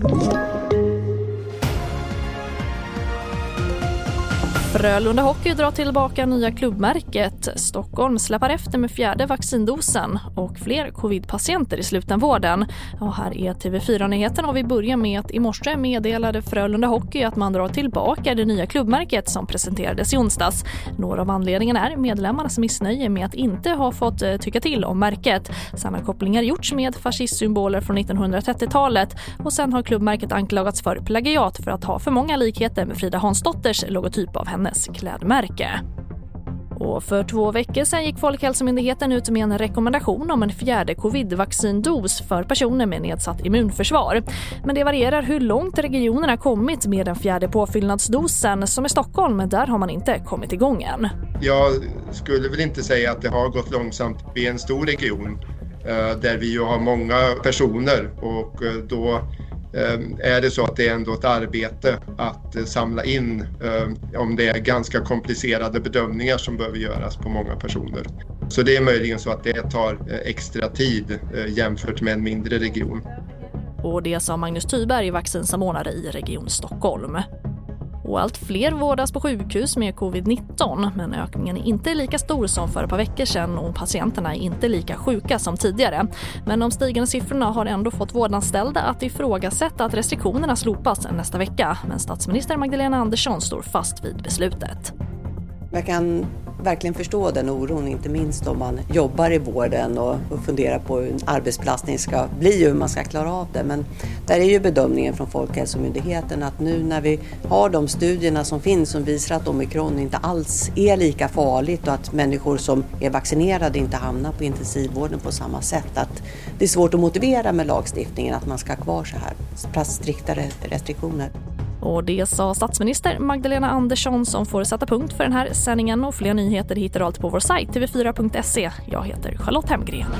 Thank you. Frölunda Hockey drar tillbaka nya klubbmärket. Stockholm släpar efter med fjärde vaccindosen och fler covidpatienter i slutenvården. Och här är TV4-nyheterna och vi börjar med att i morse meddelade Frölunda Hockey att man drar tillbaka det nya klubbmärket som presenterades i onsdags. Några av anledningarna är medlemmarnas missnöje med att inte ha fått eh, tycka till om märket. Sen har kopplingar gjorts med fascistsymboler från 1930-talet och sen har klubbmärket anklagats för plagiat för att ha för många likheter med Frida Hansdotters logotyp av henne hennes klädmärke. Och för två veckor sedan gick Folkhälsomyndigheten ut med en rekommendation om en fjärde covid-vaccindos för personer med nedsatt immunförsvar. Men det varierar hur långt regionerna kommit med den fjärde påfyllnadsdosen. Som i Stockholm, där har man inte kommit igång än. Jag skulle väl inte säga att det har gått långsamt. Vi är en stor region eh, där vi ju har många personer och eh, då Ehm, är det så att det är ändå ett arbete att eh, samla in ehm, om det är ganska komplicerade bedömningar som behöver göras på många personer. Så det är möjligen så att det tar eh, extra tid eh, jämfört med en mindre region. Och det sa Magnus Tyberg, vaccinsamordnare i Region Stockholm. Och allt fler vårdas på sjukhus med covid-19 men ökningen är inte lika stor som för ett par veckor sedan och patienterna är inte lika sjuka som tidigare. Men de stigande siffrorna har ändå fått vårdanställda att ifrågasätta att restriktionerna slopas nästa vecka. Men statsminister Magdalena Andersson står fast vid beslutet. Jag kan verkligen förstå den oron, inte minst om man jobbar i vården och, och funderar på hur en arbetsbelastning ska bli och hur man ska klara av det. Men där är ju bedömningen från Folkhälsomyndigheten att nu när vi har de studierna som finns som visar att omikron inte alls är lika farligt och att människor som är vaccinerade inte hamnar på intensivvården på samma sätt. Att det är svårt att motivera med lagstiftningen att man ska ha kvar så här striktare restriktioner. Och det sa statsminister Magdalena Andersson som får sätta punkt för den här sändningen och fler nyheter hittar du alltid på vår sajt tv4.se. Jag heter Charlotte Hemgren.